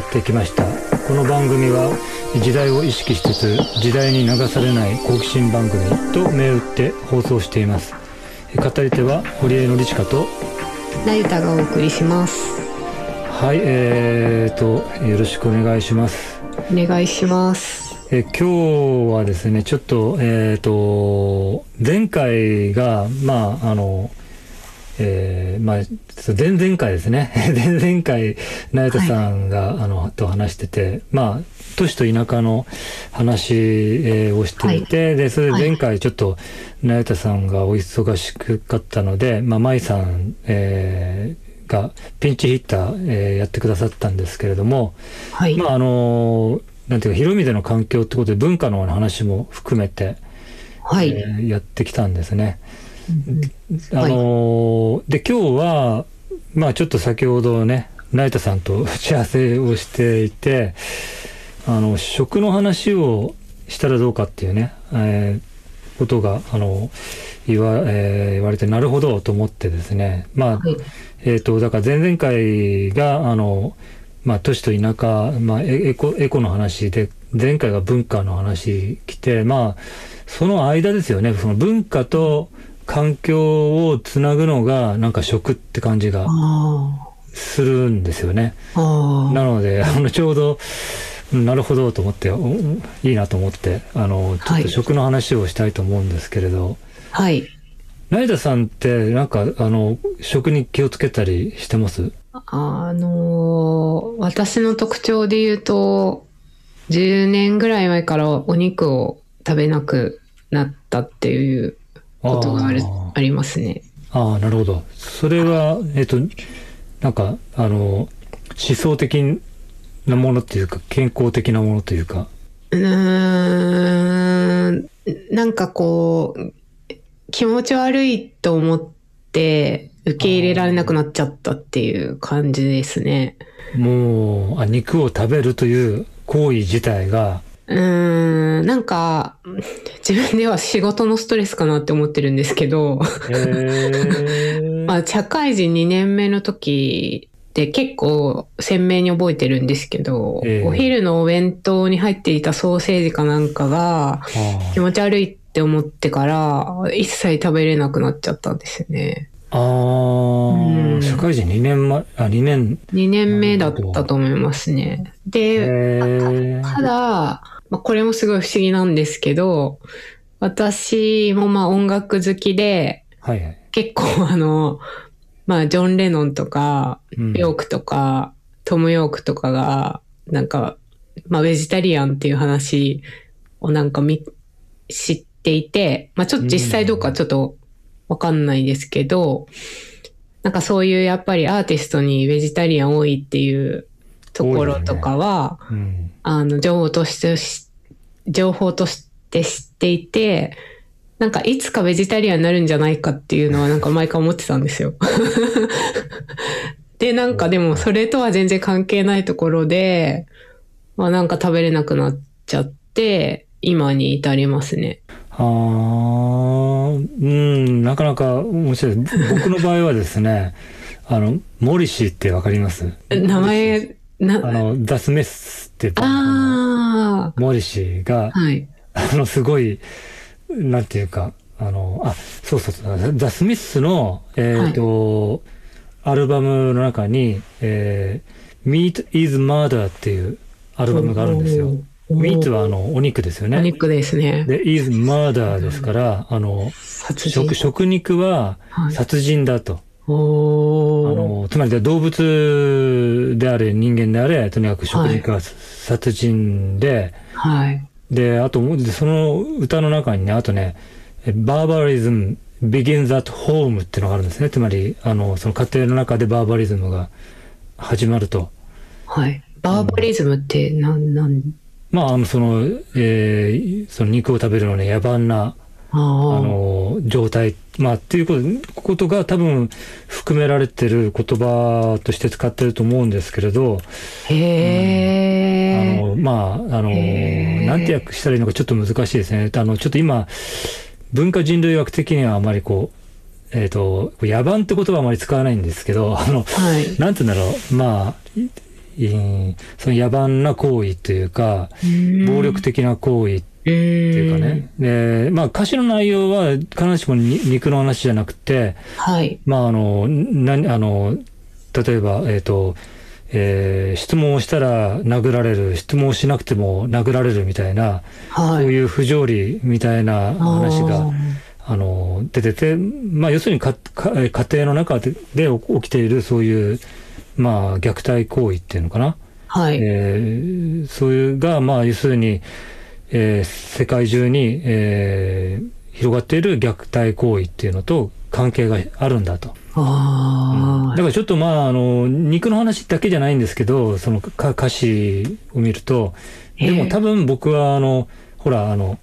やってきました。この番組は時代を意識しつつ時代に流されない好奇心番組と銘打って放送しています。語り手は堀江典親と成田がお送りします。はいえーとよろしくお願いします。お願いします。え今日はですねちょっとえっ、と前回がまああのえー、まあ、前々回ですね。前々回、成田さんが、はい、あの、と話してて、まあ、都市と田舎の話、えー、をしていて、はい、で、それで前回ちょっと、成田さんがお忙しかったので、まあ、舞さん、えー、がピンチヒッター、えー、やってくださったんですけれども、はい、まあ、あの、なんていうか、広見での環境ってことで文化の話も含めて、はい、えー、やってきたんですね。あのー、で、今日は、まあちょっと先ほどね、成田さんと 打ち合わせをしていて、あの、食の話をしたらどうかっていうね、えー、ことが、あの、言わ、えー、言われて、なるほどと思ってですね、まあ、はい、えっ、ー、と、だから前々回が、あの、まあ、都市と田舎、まあ、エコ、エコの話で、前回が文化の話来て、まあ、その間ですよね、その文化と、環境をつなぐのがなんか食って感じがするんですよね。なので、あの、ちょうど、なるほどと思って、いいなと思って、あの、ちょっと食の話をしたいと思うんですけれど。はい。成田さんって、なんか、あの、食に気をつけたりしてます？あの私の特徴で言うと、10年ぐらい前からお肉を食べなくなったっていうことがあるありますね。ああ、なるほど。それは、えっと、なんか、あの、思想的なものっていうか、健康的なものというか。うん、なんかこう、気持ち悪いと思って受け入れられなくなっちゃったっていう感じですね。もう、あ肉を食べるという行為自体が、うーん、なんか、自分では仕事のストレスかなって思ってるんですけど、まあ、社会人2年目の時って結構鮮明に覚えてるんですけど、お昼のお弁当に入っていたソーセージかなんかが気持ち悪いって思ってから、一切食べれなくなっちゃったんですよね。ああ、うん、社会人2年前、あ、2年。2年目だったと思いますね。で、ただ、まあ、これもすごい不思議なんですけど、私もまあ音楽好きで、はいはい、結構あの、まあジョン・レノンとか、ヨークとか、トム・ヨークとかが、なんか、まあベジタリアンっていう話をなんかみ、知っていて、まあちょっと実際どうかちょっとわかんないですけど、なんかそういうやっぱりアーティストにベジタリアン多いっていうところとかは、ねうん、あの、情報として、情報として知っていて、なんかいつかベジタリアンになるんじゃないかっていうのはなんか毎回思ってたんですよ。で、なんかでもそれとは全然関係ないところで、まあなんか食べれなくなっちゃって、今に至りますね。ああ、うん、なかなか面白い。僕の場合はですね、あの、モリシーってわかります？名前な、あの、ダスメスってあモリシーが、はい、あの、すごい、なんていうか、あの、あ、そうそうそう、ダスミスの、えっ、ー、と、はい、アルバムの中に、えー、Meat is Murder っていうアルバムがあるんですよ。ミートはあの、お肉ですよね。お肉ですね。で、is murder ですから、あの、食、食肉は殺人だと。あのつまり動物であれ人間であれとにかく食肉は殺人で、はい、であとその歌の中にねあとねバーバリズム begins at home っていうのがあるんですねつまりあのその家庭の中でバーバリズムが始まると。はい。バーバリズムって何、何まあ、あの、その、えー、その肉を食べるのに野蛮なあの、状態、まあ、っていうことが多分含められてる言葉として使ってると思うんですけれど、へうん、あの、まあ、あの、なんて訳したらいいのかちょっと難しいですね。あの、ちょっと今、文化人類学的にはあまりこう、えっ、ー、と、野蛮って言葉はあまり使わないんですけど、あの、はい、なんて言うんだろう、まあ、その野蛮な行為というか、暴力的な行為っていうかね。で、まあ歌詞の内容は必ずしも肉の話じゃなくて、はい。まああの、なあの、例えば、えっ、ー、と、えー、質問をしたら殴られる、質問をしなくても殴られるみたいな、はい、そういう不条理みたいな話が、あの、出てて、まあ、要するにかか家庭の中でで起きているそういう、まあ、虐待行為っていうのかな。はい。えー、そういうが、まあ、要するに、えー、世界中に、えー、広がっている虐待行為っていうのと関係があるんだと。ああ、だからちょっとまあ、あの、肉の話だけじゃないんですけど、その歌詞を見ると、でも多分僕はあの、ほら、あの、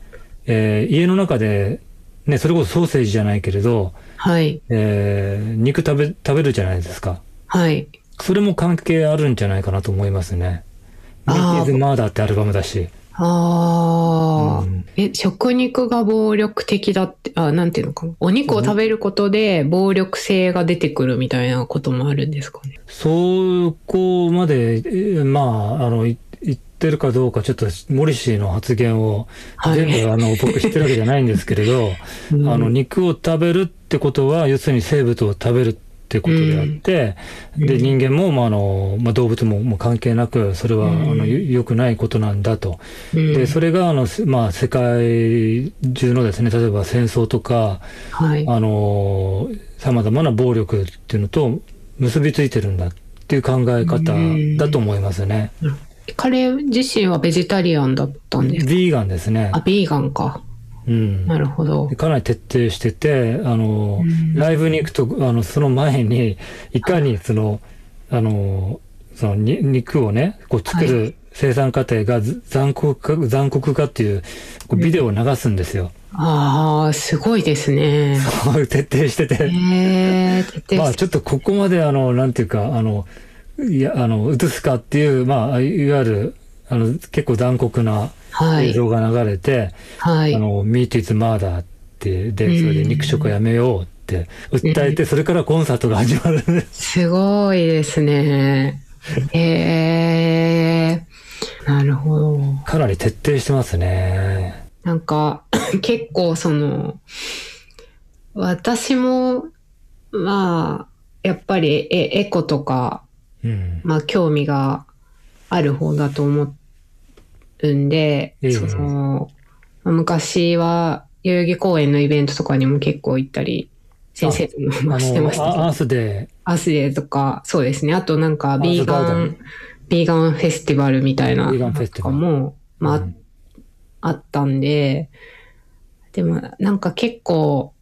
えー、家の中でね、それこそソーセージじゃないけれど、はい。えー、肉食べ、食べるじゃないですか。はい。それも関係あるんじゃないかなと思いますね。ミーティーズ・マーダーってアルバムだし。ああ、うん、え、食肉が暴力的だって、あ、なんていうのかな？お肉を食べることで暴力性が出てくるみたいなこともあるんですかね？そこまで、まあ、あの、ってるかどうか、ちょっとモリシーの発言を全部、あの、僕知ってるわけじゃないんですけれど、うん、あの、肉を食べるってことは、要するに生物を食べるってことであって、うん、で、人間も、まあ、あの、まあ、動物ももう関係なく、それは、あの、良くないことなんだと。で、それが、あの、まあ、世界中のですね、例えば戦争とか、はい、あの、様々な暴力っていうのと結びついてるんだっていう考え方だと思いますね。うん彼自身はベジタリアンだったんですか？ビーガンですね。あ、ビーガンか。うん。なるほど。かなり徹底してて、あの、ライブに行くと、あの、その前に、いかにその、あの、その肉をね、こう作る生産過程が残酷か、残酷かっていうビデオを流すんですよ。ああ、すごいですね。そう、徹底してて。へえ、徹底して。まあちょっとここまであの、なんていうか、あの、いや、あの、映すかっていう、まあ、いわゆる、あの、結構残酷な映像が流れて、はい、あの、Meat is Murder って、で、それで肉食やめようって訴えて、それからコンサートが始まる、す。ごいですね。へえー、なるほど。かなり徹底してますね。なんか、結構その、私も、まあ、やっぱりエエコとか、うん、まあ興味がある方だと思うんで、えー、その、昔は代々木公園のイベントとかにも結構行ったり、先生とも してましたアースデー。アースデーとか、そうですね。あとなんか、ビーガン、ビーガンフェスティバルみたいなとかも、まあ、うん、あったんで、でもなんか結構、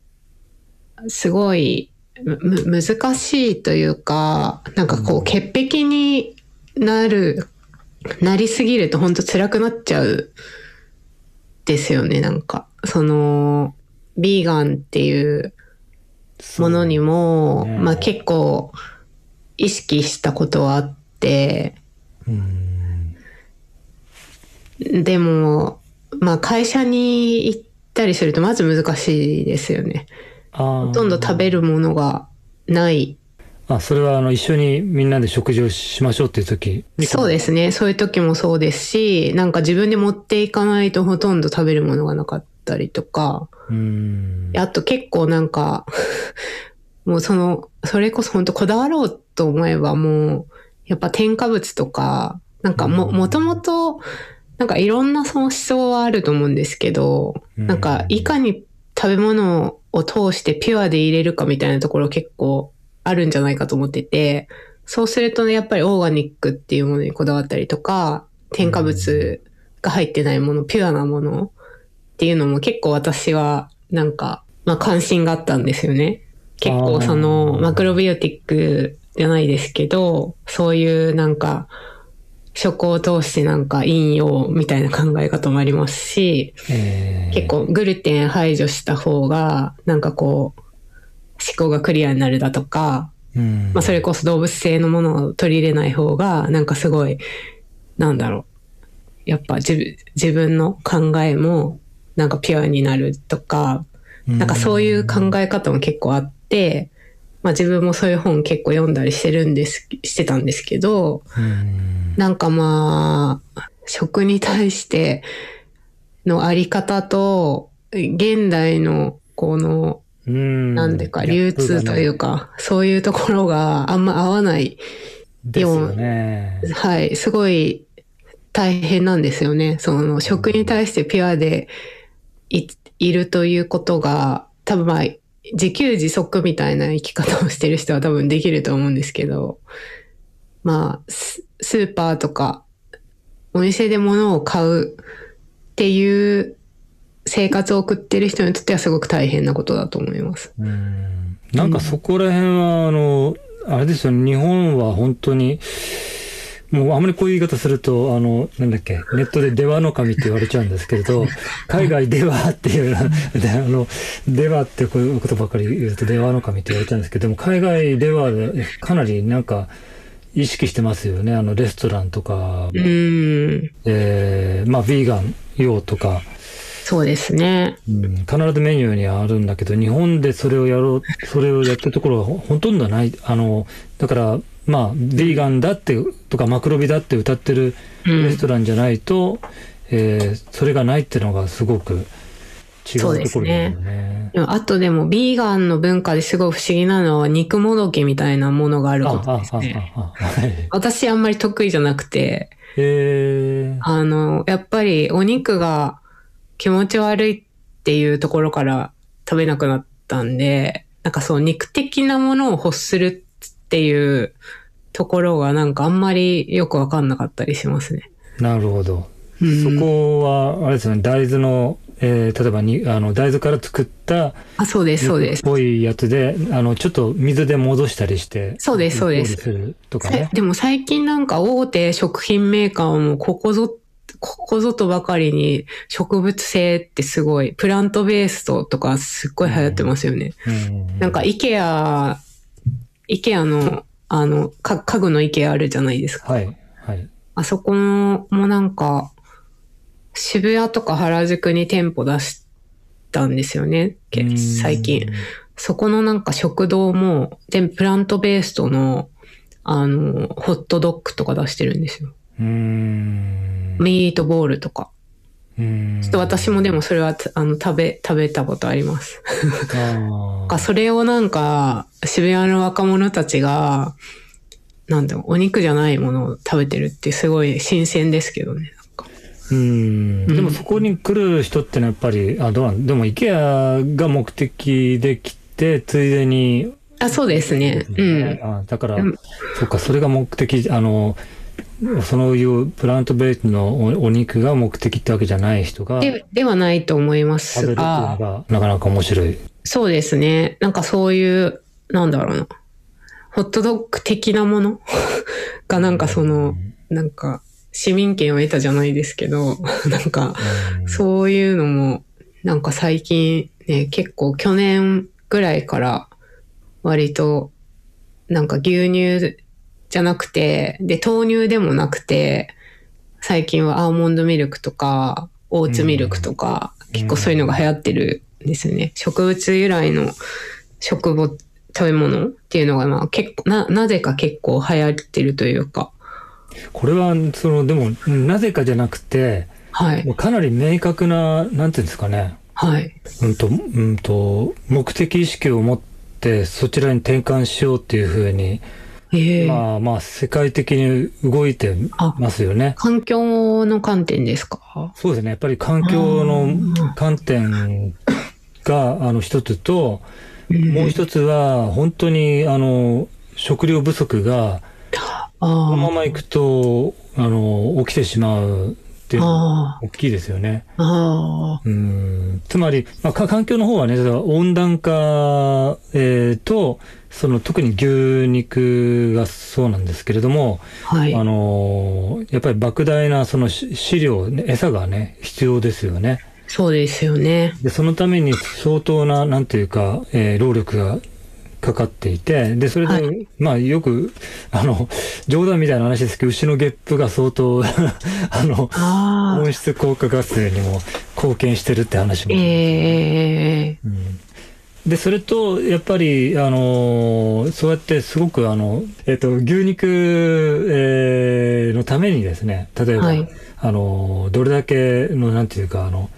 すごい、む、難しいというか、なんかこう、潔癖になる、なりすぎると本当辛くなっちゃう、ですよね、なんか。その、ビーガンっていうものにも、ね、まあ結構意識したことはあって、でも、まあ会社に行ったりするとまず難しいですよね。ほとんど食べるものがない。あ、それはあの一緒にみんなで食事をしましょうっていう時そうですね。そういう時もそうですし、なんか自分で持っていかないとほとんど食べるものがなかったりとか。うんあと結構なんか もうその、それこそ本当こだわろうと思えばもう、やっぱ添加物とか、なんかも、もともと、なんかいろんなその思想はあると思うんですけど、なんかいかに食べ物を通してピュアで入れるかみたいなところ結構あるんじゃないかと思ってて、そうするとね、やっぱりオーガニックっていうものにこだわったりとか、添加物が入ってないもの、ピュアなものっていうのも結構私はなんか、まあ関心があったんですよね。結構そのマクロビオティックじゃないですけど、そういうなんか、食を通してなんか飲用みたいな考え方もありますし、えー、結構グルテン排除した方が、なんかこう、思考がクリアになるだとか、うん、まあそれこそ動物性のものを取り入れない方が、なんかすごい、なんだろう。やっぱ自分自分の考えもなんかピュアになるとか、なんかそういう考え方も結構あって、まあ自分もそういう本結構読んだりしてるんです、してたんですけど、ん。なんかまあ、食に対してのあり方と、現代のこの、なんでか流通というか、そういうところがあんま合わないですよね。はい、すごい大変なんですよね。その食に対してピュアでいいるということが、多分まあ、自給自足みたいな生き方をしてる人は多分できると思うんですけど、まあ、スーパーとか、お店で物を買うっていう生活を送ってる人にとってはすごく大変なことだと思います。うんなんかそこら辺は、あの、あれですよね、日本は本当に、もうあまりこういう言い方すると、あの、なんだっけ、ネットで出羽の神って言われちゃうんですけれど、海外ではっていう、あの、ではってこういうことばっかり言うと出羽の神って言われちゃうんですけど、でも海外ではかなりなんか、意識してますよね。あの、レストランとか、うん。えー、まあ、ヴィーガン用とか、そうですね、うん。必ずメニューにはあるんだけど、日本でそれをやろう、それをやってるところはほとんどない。あの、だから、まあ、ビーガンだってとかマクロビだって歌ってるレストランじゃないと、うん、えー、それがないっていうのがすごく違うところですね。ねあとでも、ビーガンの文化ですごい不思議なのは、肉もどきみたいなものがあることですね。私あんまり得意じゃなくて、あの、やっぱりお肉が気持ち悪いっていうところから食べなくなったんで、なんかそう肉的なものを欲するっていうところがなんかあんまりよくわかんなかったりしますね。なるほど。うん、そこは、あれですね、大豆の、えー、例えばに、あの、大豆から作った、あ、そうです、そうです。ぽいやつで、あの、ちょっと水で戻したりして。そうです、そうです。すとかね。でも最近なんか大手食品メーカーもここぞここぞとばかりに植物性ってすごい、プラントベーストとかすっごい流行ってますよね。うん、なんか、イケア、イケアの、あの、家具のイケアあるじゃないですか。はい。はい。あそこもなんか、渋谷とか原宿に店舗出したんですよね。最近。そこのなんか食堂も、全部プラントベーストの、あの、ホットドッグとか出してるんですよ。うん。ミートボールとか。ちょっと私もでもそれはあの食べ、食べたことあります。あそれをなんか渋谷の若者たちが、なんだろう、お肉じゃないものを食べてるってすごい新鮮ですけどね。うん。でもそこに来る人ってのはやっぱり、あ、どうなん？でも IKEA が目的で来て、ついでに。あ、そうですね。うん。あだから、うん、そっか、それが目的、あの、そのいうプラントベースのお肉が目的ってわけじゃない人が。でではないと思いますが。食べるっていうのがなかなか面白い。そうですね。なんかそういう、なんだろうな。ホットドッグ的なもの？がなんかその、なんか市民権を得たじゃないですけど、なんかそういうのも、なんか最近ね、結構去年ぐらいから割となんか牛乳じゃなくて、で、豆乳でもなくて、最近はアーモンドミルクとか、オーツミルクとか、結構そういうのが流行ってるんですよね。植物由来の食物、食べ物っていうのが、まあ結構、な、なぜか結構流行ってるというか。これは、その、でも、なぜかじゃなくて、はい。かなり明確な、なんていうんですかね。はい。うんと、うんと、目的意識を持って、そちらに転換しようっていうふうに、まあまあ、世界的に動いてますよね。環境の観点ですか？そうですね。やっぱり環境の観点が、あの、一つと、もう一つは、本当に、あの、食料不足が、このままいくと、あの、起きてしまうって大きいですよね。うんつまり、まあ、環境の方はね、温暖化、えー、と、その特に牛肉がそうなんですけれども、はい、あのやっぱり莫大なその飼料、餌がね、必要ですよね。そうですよね。で、そのために相当な、なんていうか、えー、労力がかかっていて、で、それで、はい、まあよく、あの、冗談みたいな話ですけど、牛のゲップが相当 あの温室効果ガスにも貢献してるって話も。ええー、うん。で、それと、やっぱり、あの、そうやってすごく、あの、えっ、と、牛肉、えー、のためにですね、例えば、はい、あの、どれだけの、なんていうか、あの、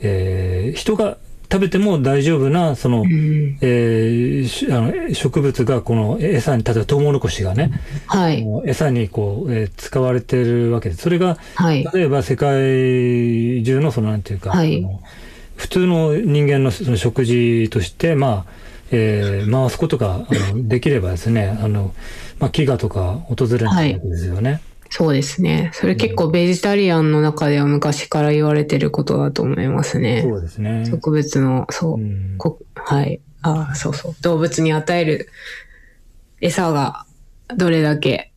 えー、人が食べても大丈夫な、その、うん、えー、あの植物がこの餌に、例えばトウモロコシがね、はい、餌にこう、えー、使われてるわけです。それが、はい、例えば世界中のその、なんていうか、はい、普通の人間のその食事として、まあ、えー、回すことがあのできればですね、あの、まあ、飢餓とか訪れないわけですよね。はいそうですね。それ結構ベジタリアンの中では昔から言われてることだと思いますね。そうですね。植物の、そう、うん、はい。ああ、そうそう。動物に与える餌がどれだけ、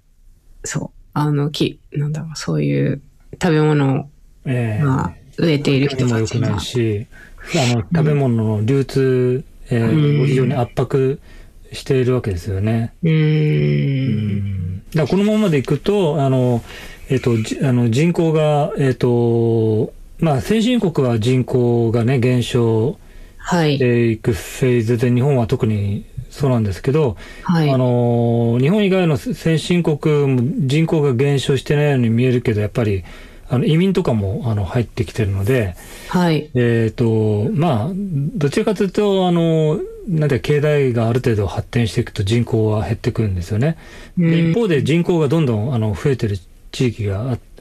そう、あの、木、なんだろう、そういう食べ物を、えー、まあ、植えている人も良くないし、あの、食べ物の流通、うん、えー、を非常に圧迫しているわけですよね。うん。うんだこのままでいくと、あの、えっ、ー、と、あの人口が、えっ、ー、と、まあ、先進国は人口がね、減少していくフェーズで、日本は特にそうなんですけど、はい、あの、日本以外の先進国も人口が減少してないように見えるけど、やっぱり、あの移民とかもあの入ってきてるので、はい。えっ、ー、と、まあ、どちらかというと、あの、なんで経済がある程度発展していくと人口は減ってくるんですよね。で一方で人口がどんどんあの増えてる地域があって、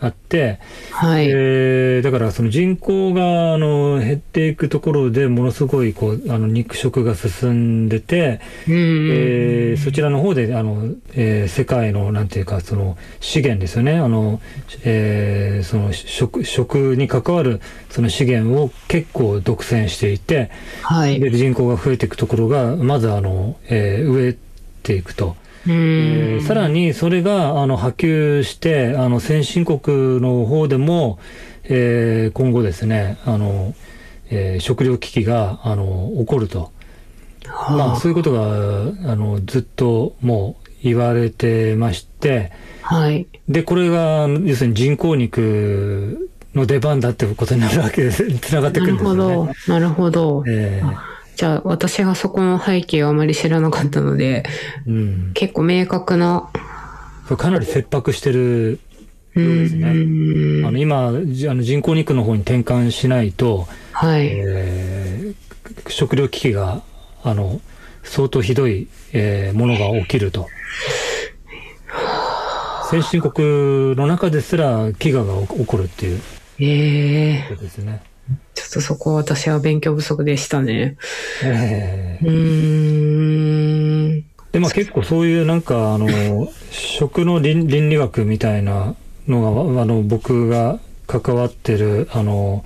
はい、えー、だからその人口があの減っていくところでものすごいこうあの肉食が進んでて、えー、そちらの方であの、えー、世界のなんていうかその資源ですよね。あの、えー、その食食に関わるその資源を結構独占していて、はい、で人口が増えていくところがまずあの、えー、植えていくと。えー、さらにそれがあの波及して、あの先進国の方でも、えー、今後ですね、あの、えー、食料危機があの起こると。はあ、まあ、そういうことがあのずっともう言われてまして、はい、で、これが要するに人工肉の出番だってことになるわけです。つながってくるんですよね。なるほど。なるほど。えーじゃあ私がそこの背景をあまり知らなかったので、うん、結構明確な。かなり切迫してるようですね。あの今あの人工肉の方に転換しないと、はいえー、食料危機があの相当ひどい、えー、ものが起きると。先進国の中ですら飢餓が起こるっていう。ええー。ですね。ちょっとそこは私は勉強不足でしたね。えー、うん。で、まあ結構そういうなんか、あの、食の倫倫理学みたいなのが、あの、僕が関わってる、あの、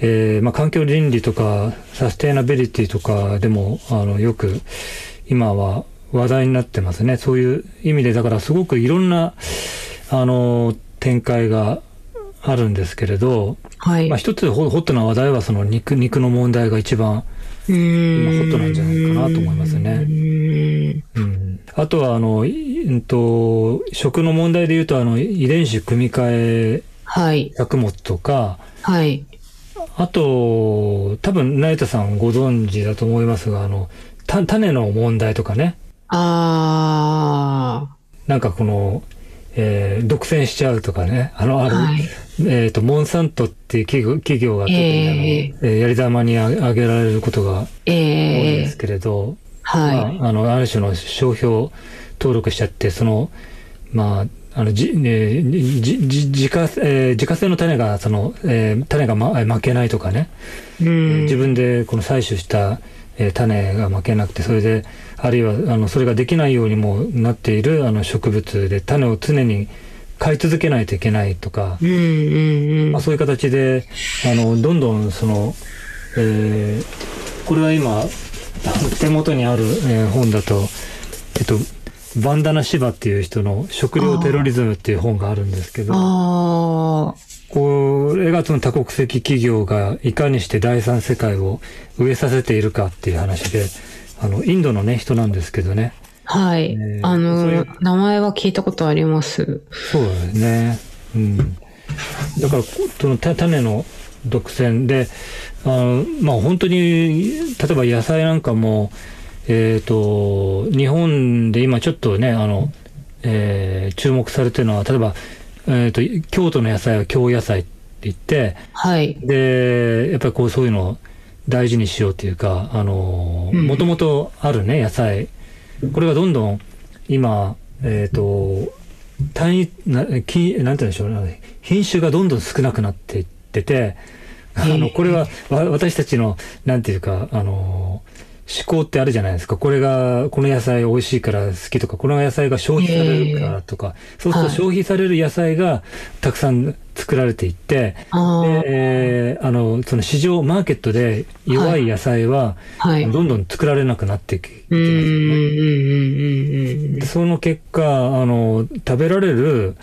えー、まあ環境倫理とか、サステイナビリティとかでも、あの、よく、今は話題になってますね。そういう意味で、だからすごくいろんな、あの、展開があるんですけれど、はい。まあ一つホットな話題はその肉、肉の問題が一番、今ホットなんじゃないかなと思いますね。うん。あとは、あの、うんと、食の問題で言うと、あの、遺伝子組み換え、はい。作物とか、はい。あと、多分、成田さんご存知だと思いますが、あの、た、種の問題とかね。ああ。なんかこの、えー、独占しちゃうとかね、あの、ある、はい、えっ、ー、と、モンサントっていう企業企業が特に、えー、あの、やり玉にあげられることが多いんですけれど。まあ、あの、ある種の商標登録しちゃって、その、まあ、あの、じ、ね、じ、じ、自家、えー、自家製の種が、その、えー、種が、ま、負けないとかね、うん、自分でこの採取した、えー、種が負けなくて、それで、あるいは、あの、それができないようにもなっている、あの、植物で、種を常に買い続けないといけないとか、うんうんうん、まあ、そういう形で、あの、どんどん、その、えー、これは今、手元にある、えー、本だと、えっと、バンダナ・シバっていう人の食料テロリズムっていう本があるんですけど、これがその多国籍企業がいかにして第三世界を飢えさせているかっていう話で、あの、インドのね、人なんですけどね。はい。えー、あの、名前は聞いたことあります。そうですね。うん。だから、その種の、独占で、あのまあ本当に、例えば野菜なんかも、えっ、ー、と、日本で今ちょっとね、あの、えー、注目されてるのは、例えば、えっ、ー、と、京都の野菜は京野菜って言って、はい。で、やっぱりこうそういうのを大事にしようっていうか、あの、もともとあるね、野菜。これがどんどん今、えっ、ー、と、単位、な、き、なんて言うんでしょうね。品種がどんどん少なくなっていってて、あの、これは、私たちの、なんていうか、あの、思考ってあるじゃないですか。これが、この野菜美味しいから好きとか、この野菜が消費されるからとか、そうすると消費される野菜がたくさん作られていって、はい、で、えー、あの、その市場、マーケットで弱い野菜は、はい、どんどん作られなくなってきますよね。その結果、あの、食べられる、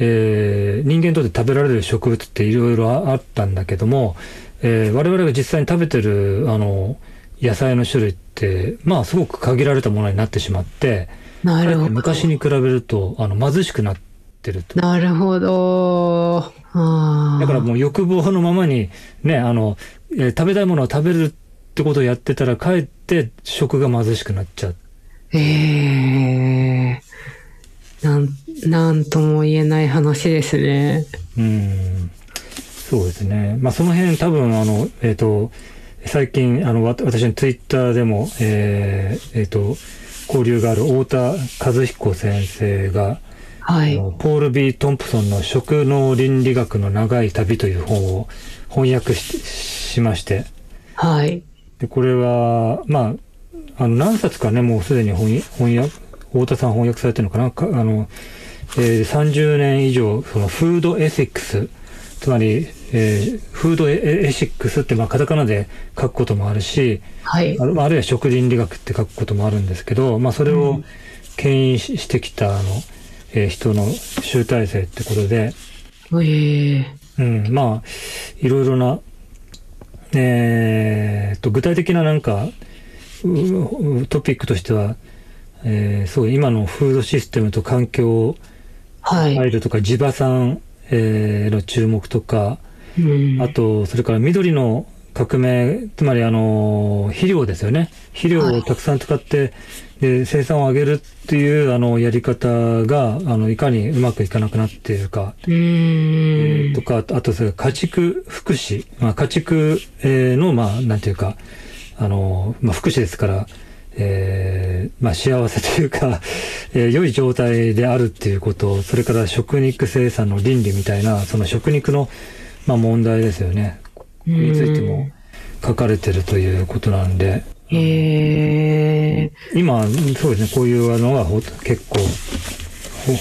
えー、人間にとって食べられる植物っていろいろあったんだけども、えー、我々が実際に食べてる、あの、野菜の種類って、まあすごく限られたものになってしまって、なるほど。昔に比べると、あの、貧しくなってると。なるほど。だからもう欲望のままに、ね、あの、えー、食べたいものを食べるってことをやってたら、かえって食が貧しくなっちゃう。ええー、なん、なんとも言えない話ですね。うん。そうですね。まあその辺多分、あの、えっ、ー、と、最近、あの、私のツイッターでも、えー、えっ、ー、と、交流がある太田和彦先生が、はい、ポール・ビー・トンプソンの食の倫理学の長い旅という本を翻訳しまして、はい。で、これは、まあ、あの、何冊かね、もうすでに翻訳、太田さん翻訳されてるのかな？かあの、えー、30年以上、そのフードエシックス、つまり、えー、フードエシックスって、まあ、カタカナで書くこともあるし、はい、あるいは食倫理学って書くこともあるんですけど、まあ、それを牽引してきた、あの、えー、人の集大成ってことで、えー、うん、まあ、いろいろな、えー、と、具体的ななんか、トピックとしては、えー、そう、今のフードシステムと環境配慮とか、地場産、えー、の注目とか、あと、それから緑の革命、つまりあの、肥料ですよね。肥料をたくさん使って、はい、で生産を上げるっていうあのやり方があのいかにうまくいかなくなっているか、えー、とか、あとそれ家畜福祉、まあ、家畜、えー、の、まあ、なんていうか、あの、まあ、福祉ですから、えー、まあ、幸せというかえー、良い状態であるっていうこと、それから食肉生産の倫理みたいな、その食肉の、まあ、問題ですよね。についても書かれてるということなんで。へ今、そうですね、こういうのが結構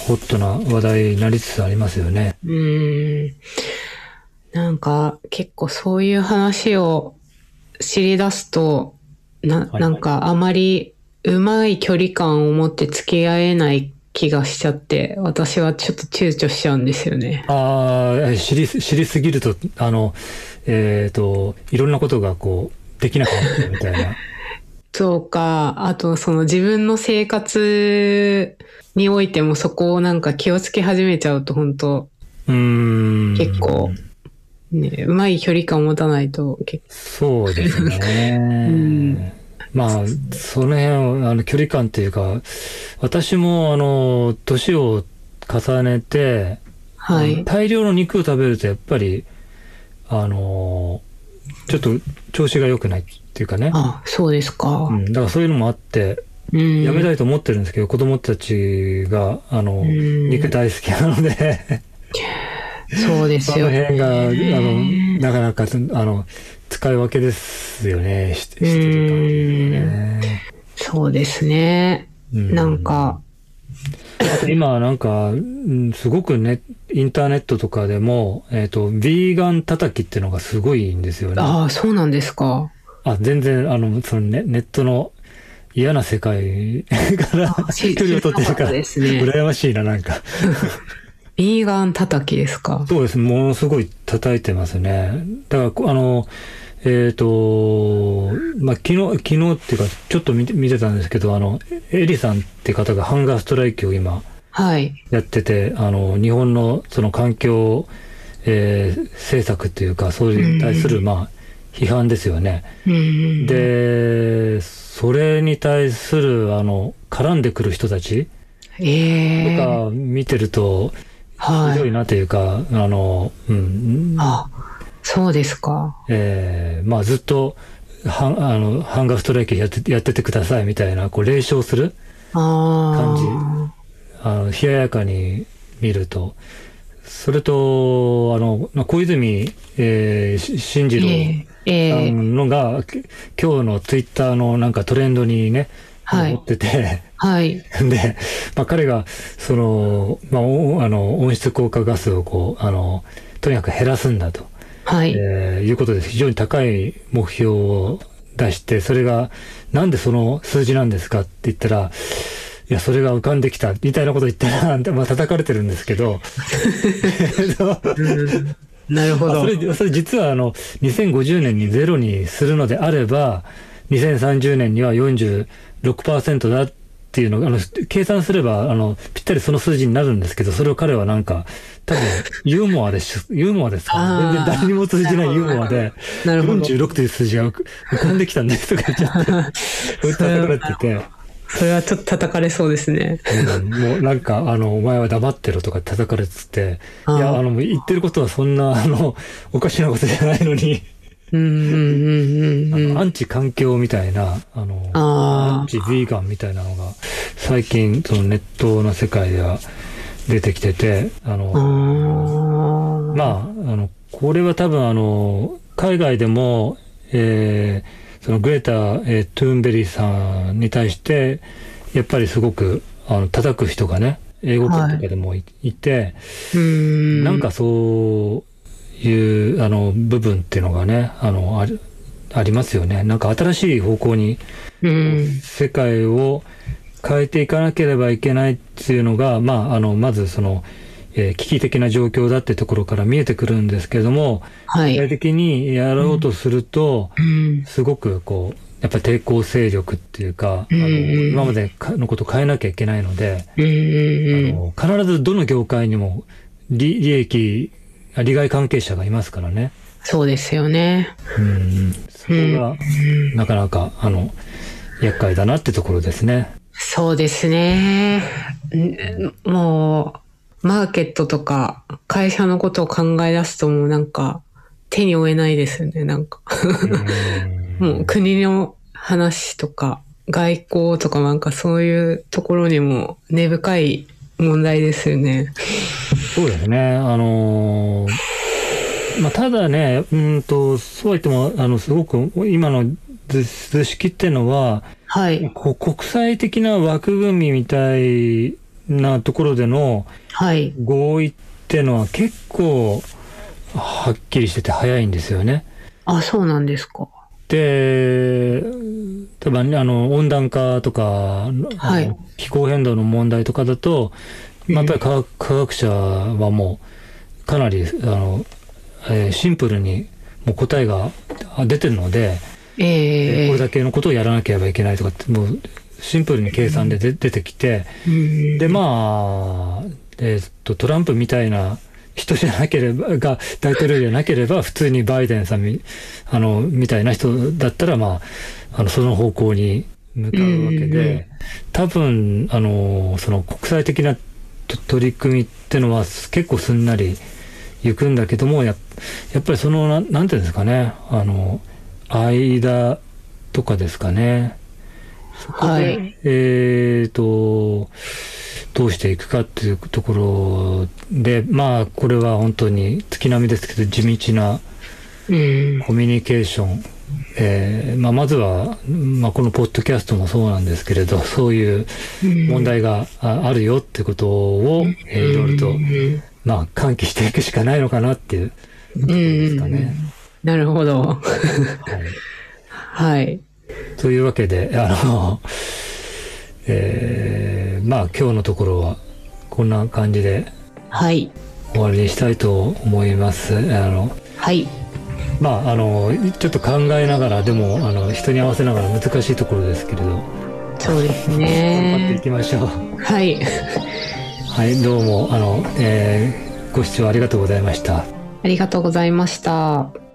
ホットな話題になりつつありますよね。うん。なんか結構そういう話を知り出すと、な、なんかあまりうまい距離感を持って付き合えない気がしちゃって、私はちょっと躊躇しちゃうんですよね。ああ、知り、知りすぎると、あの、えっ、ー、と、いろんなことがこう、できなくなるみたいな。そうか、あとその自分の生活においてもそこをなんか気をつけ始めちゃうと本当うん結構、ね、うまい距離感を持たないと結構。そうですね。うんまあ、その辺、あの、距離感っていうか、私も、あの、年を重ねて、はい。大量の肉を食べると、やっぱり、あの、ちょっと調子が良くないっていうかね。あ、そうですか。うん。だからそういうのもあって、うん、やめたいと思ってるんですけど、子供たちが、あの、肉大好きなのでそうですよ、ね。その辺が、あの、なかなか、あの、使い分けですよね、ししてる感じね。そうですね。んなんか。あと今なんか、すごくね、インターネットとかでも、えっ、ー、と、ビーガン叩きっていうのがすごいんですよね。ああ、そうなんですか。あ、全然、あの、そのネネットの嫌な世界から距離を取ってるから、羨ましいな、なんか。ビーガン叩きですか？そうです。ものすごい叩いてますね。だから、あの、えっ、ー、と、まあ、昨日、昨日っていうか、ちょっと見て見てたんですけど、あの、エリさんって方がハンガーストライキを今、はい。やってて、あの、日本のその環境、えー、政策というか、それに対する、まあ、批判ですよね。で、それに対する、あの、絡んでくる人たちえとか見てると、ひどいなというか、はい、あの、うん。あ、そうですか。ええー、まあずっと、はあの、ハンガーストライキやってやっててくださいみたいな、こう、冷笑する感じ。あの、冷ややかに見ると。それと、あの、小泉、えー、進次郎さんのが、えー、今日のツイッターのなんかトレンドにね、はい、ってて、はい。で、まあ彼が、その、まあ、あの、温室効果ガスをこう、あの、とにかく減らすんだと。はい。えー、いうことで非常に高い目標を出して、それが、なんでその数字なんですかって言ったら、いや、それが浮かんできた、みたいなこと言ったら、まあ叩かれてるんですけど。なるほど。それ、それ実はあの、2050年にゼロにするのであれば、2030年には46%だっていうのが、あの、計算すれば、あの、ぴったりその数字になるんですけど、それを彼はなんか、多分、ユーモアです、ユーモアですか？全然誰にも通じないユーモアで、46という数字が浮かんできたんですとか言っちゃって、そ ういったところってて、それはちょっと叩かれそうですね。うん、もうなんか、あの、お前は黙ってろとか叩かれてて、いや、あの、言ってることはそんな、あの、おかしなことじゃないのにアンチ環境みたいな、あの、アンチヴィーガンみたいなのが、最近、そのネットの世界では出てきてて、あの、まあ、あの、これは多分あの、海外でも、えー、そのグレタ、えー、トゥーンベリーさんに対して、やっぱりすごく、あの、叩く人がね、英語圏とかでもいはい、いて、なんかそう、いう、あの、部分っていうのがね、あの、あり、ありますよね。なんか新しい方向に、世界を変えていかなければいけないっていうのが、まあ、あの、まずその、えー、危機的な状況だってところから見えてくるんですけれども、はい。具体的にやろうとすると、うん、すごくこう、やっぱり抵抗勢力っていうか、あの、今までのことを変えなきゃいけないので、あの必ずどの業界にも利利益利害関係者がいますからね。そうですよね。うん。それが、なかなか、あの、厄介だなってところですね。そうですね。もう、マーケットとか会社のことを考え出すともうなんか手に負えないですよね、なんか。もう国の話とか外交とかなんかそういうところにも根深い問題ですよね。そうですね。あのー、まあ、ただね、うんと、そうは言っても、あの、すごく、今の図図式っていうのは、はい。国際的な枠組みみたいなところでの、はい。合意っていうのは結構、はっきりしてて早いんですよね。あ、そうなんですか。で、多分ね、あの、温暖化とか、はい、気候変動の問題とかだと、まあ、やっぱり科学科学者はもう、かなり、あの、えー、シンプルにもう答えが出てるので、えー、これだけのことをやらなければいけないとかって、もう、シンプルに計算で出てきて、で、まあ、えー、っと、トランプみたいな人じゃなければ、が大統領じゃなければ、普通にバイデンさんみ、あの、みたいな人だったら、まあ、あの、その方向に向かうわけで、多分、あの、その国際的な取り組みってのは結構すんなり行くんだけども、ややっぱりそのな、なんていうんですかね、あの、間とかですかね。はい。えっ、ー、と、どうしていくかっていうところで、まあ、これは本当に月並みですけど、地道なコミュニケーションえーまあ、まずは、まあ、このポッドキャストもそうなんですけれど、そういう問題があるよってことを、えー、いろいろと、まあ、喚起していくしかないのかなっていうところですかね。なるほど。はい。はい。というわけで、あの、えー、まあ、今日のところは、こんな感じで、はい。終わりにしたいと思います。あの、はい。まああのちょっと考えながらでもあの人に合わせながら難しいところですけれど。そうですね。頑張っていきましょう。はい。はいどうもあの、えー、ご視聴ありがとうございました。ありがとうございました。